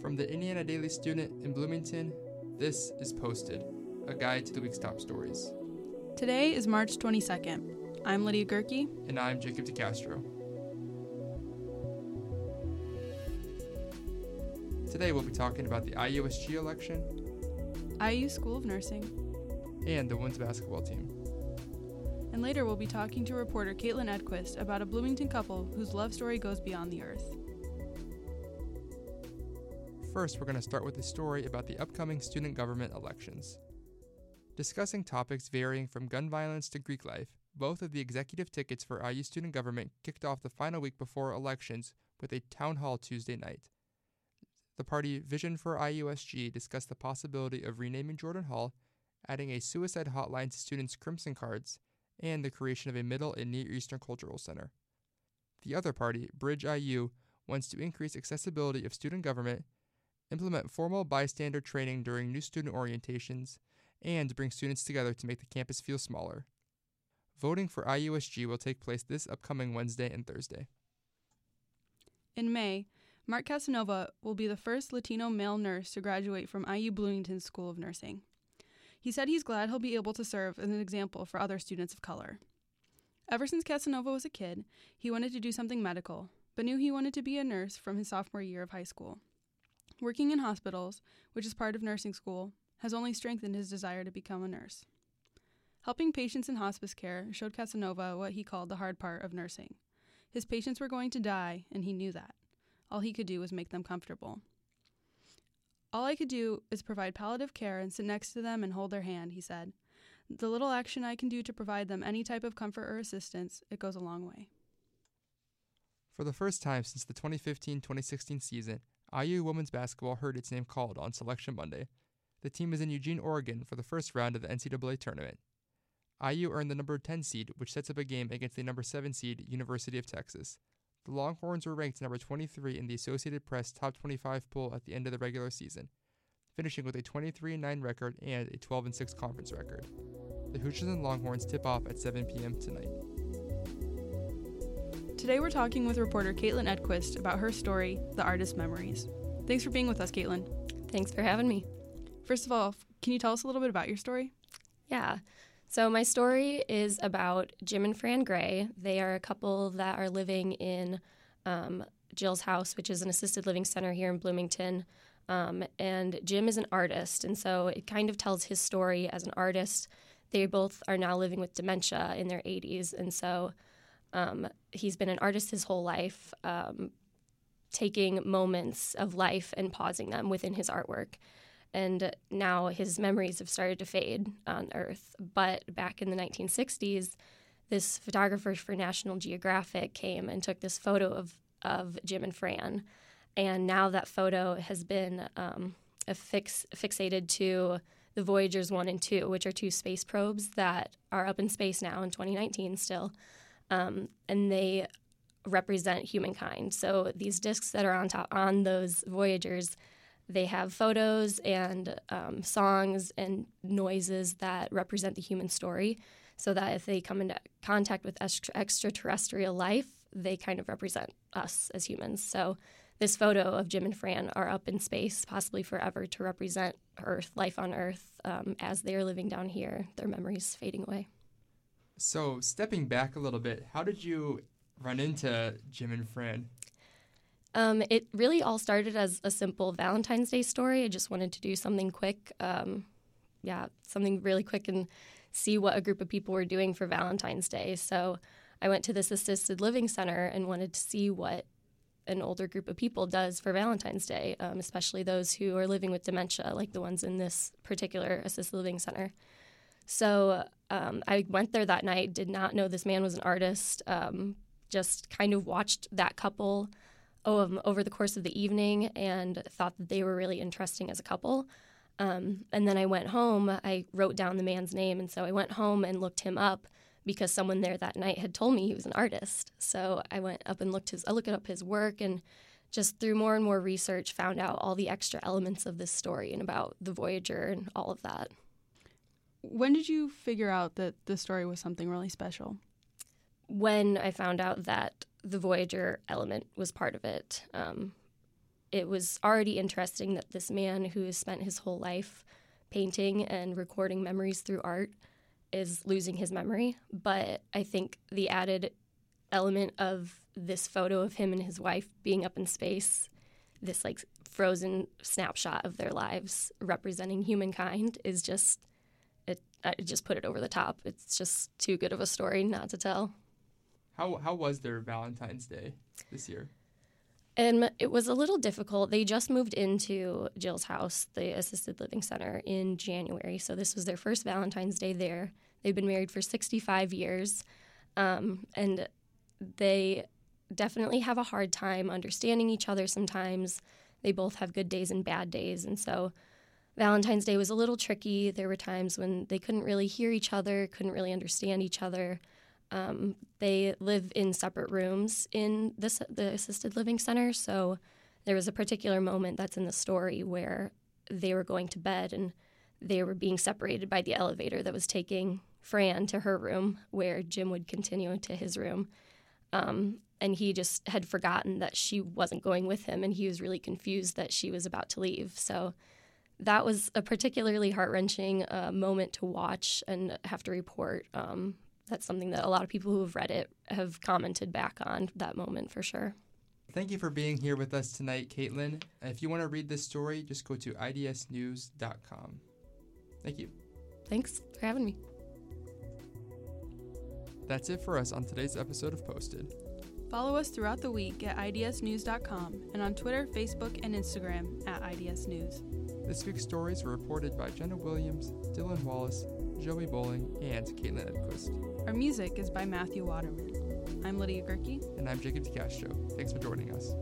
From the Indiana Daily Student in Bloomington, this is Posted, a guide to the week's top stories. Today is March 22nd. I'm Lydia Gerke. And I'm Jacob DeCastro. Today we'll be talking about the IUSG election, IU School of Nursing, and the women's basketball team. And later we'll be talking to reporter Caitlin Edquist about a Bloomington couple whose love story goes beyond the earth. First, we're going to start with a story about the upcoming student government elections. Discussing topics varying from gun violence to Greek life, both of the executive tickets for IU student government kicked off the final week before elections with a town hall Tuesday night. The party Vision for IUSG discussed the possibility of renaming Jordan Hall, adding a suicide hotline to students' Crimson cards, and the creation of a Middle and Near Eastern Cultural Center. The other party, Bridge IU, wants to increase accessibility of student government implement formal bystander training during new student orientations, and bring students together to make the campus feel smaller. Voting for IUSG will take place this upcoming Wednesday and Thursday. In May, Mark Casanova will be the first Latino male nurse to graduate from IU Bloomington School of Nursing. He said he's glad he'll be able to serve as an example for other students of color. Ever since Casanova was a kid, he wanted to do something medical, but knew he wanted to be a nurse from his sophomore year of high school. Working in hospitals, which is part of nursing school, has only strengthened his desire to become a nurse. Helping patients in hospice care showed Casanova what he called the hard part of nursing. His patients were going to die, and he knew that. All he could do was make them comfortable. All I could do is provide palliative care and sit next to them and hold their hand, he said. The little action I can do to provide them any type of comfort or assistance, it goes a long way. For the first time since the 2015 2016 season, IU women's basketball heard its name called on Selection Monday. The team is in Eugene, Oregon for the first round of the NCAA tournament. IU earned the number 10 seed, which sets up a game against the number 7 seed University of Texas. The Longhorns were ranked number 23 in the Associated Press top 25 poll at the end of the regular season, finishing with a 23 9 record and a 12 6 conference record. The Hoosiers and Longhorns tip off at 7 p.m. tonight. Today we're talking with reporter Caitlin Edquist about her story, The Artist's Memories. Thanks for being with us, Caitlin. Thanks for having me. First of all, can you tell us a little bit about your story? Yeah. So, my story is about Jim and Fran Gray. They are a couple that are living in um, Jill's house, which is an assisted living center here in Bloomington. Um, and Jim is an artist, and so it kind of tells his story as an artist. They both are now living with dementia in their 80s, and so um, he's been an artist his whole life, um, taking moments of life and pausing them within his artwork. And now his memories have started to fade on Earth. But back in the 1960s, this photographer for National Geographic came and took this photo of, of Jim and Fran. And now that photo has been um, affix- fixated to the Voyagers 1 and 2, which are two space probes that are up in space now in 2019 still um, and they represent humankind. So these discs that are on top on those Voyagers, they have photos and um, songs and noises that represent the human story. So that if they come into contact with extra- extraterrestrial life, they kind of represent us as humans. So this photo of Jim and Fran are up in space, possibly forever, to represent Earth, life on Earth, um, as they are living down here, their memories fading away. So, stepping back a little bit, how did you run into Jim and Fran? Um, it really all started as a simple Valentine's Day story. I just wanted to do something quick, um, yeah, something really quick and see what a group of people were doing for Valentine's Day. So I went to this assisted living center and wanted to see what an older group of people does for Valentine's Day, um, especially those who are living with dementia, like the ones in this particular assisted living center. So um, I went there that night, did not know this man was an artist, um, just kind of watched that couple um, over the course of the evening and thought that they were really interesting as a couple. Um, and then I went home, I wrote down the man's name, and so I went home and looked him up because someone there that night had told me he was an artist. So I went up and looked his, I looked up his work and just through more and more research found out all the extra elements of this story and about the Voyager and all of that. When did you figure out that the story was something really special? When I found out that the Voyager element was part of it. Um, it was already interesting that this man who has spent his whole life painting and recording memories through art is losing his memory. But I think the added element of this photo of him and his wife being up in space, this like frozen snapshot of their lives representing humankind, is just. I just put it over the top. It's just too good of a story not to tell. How how was their Valentine's Day this year? And it was a little difficult. They just moved into Jill's house, the assisted living center, in January. So this was their first Valentine's Day there. They've been married for 65 years. Um, and they definitely have a hard time understanding each other sometimes. They both have good days and bad days. And so Valentine's Day was a little tricky. There were times when they couldn't really hear each other, couldn't really understand each other. Um, they live in separate rooms in this, the assisted living center. So there was a particular moment that's in the story where they were going to bed and they were being separated by the elevator that was taking Fran to her room, where Jim would continue to his room. Um, and he just had forgotten that she wasn't going with him, and he was really confused that she was about to leave. So that was a particularly heart wrenching uh, moment to watch and have to report. Um, that's something that a lot of people who have read it have commented back on that moment for sure. Thank you for being here with us tonight, Caitlin. If you want to read this story, just go to idsnews.com. Thank you. Thanks for having me. That's it for us on today's episode of Posted. Follow us throughout the week at idsnews.com and on Twitter, Facebook, and Instagram at idsnews. This week's stories were reported by Jenna Williams, Dylan Wallace, Joey Bowling, and Caitlin Edquist. Our music is by Matthew Waterman. I'm Lydia Gerke. And I'm Jacob DeCastro. Thanks for joining us.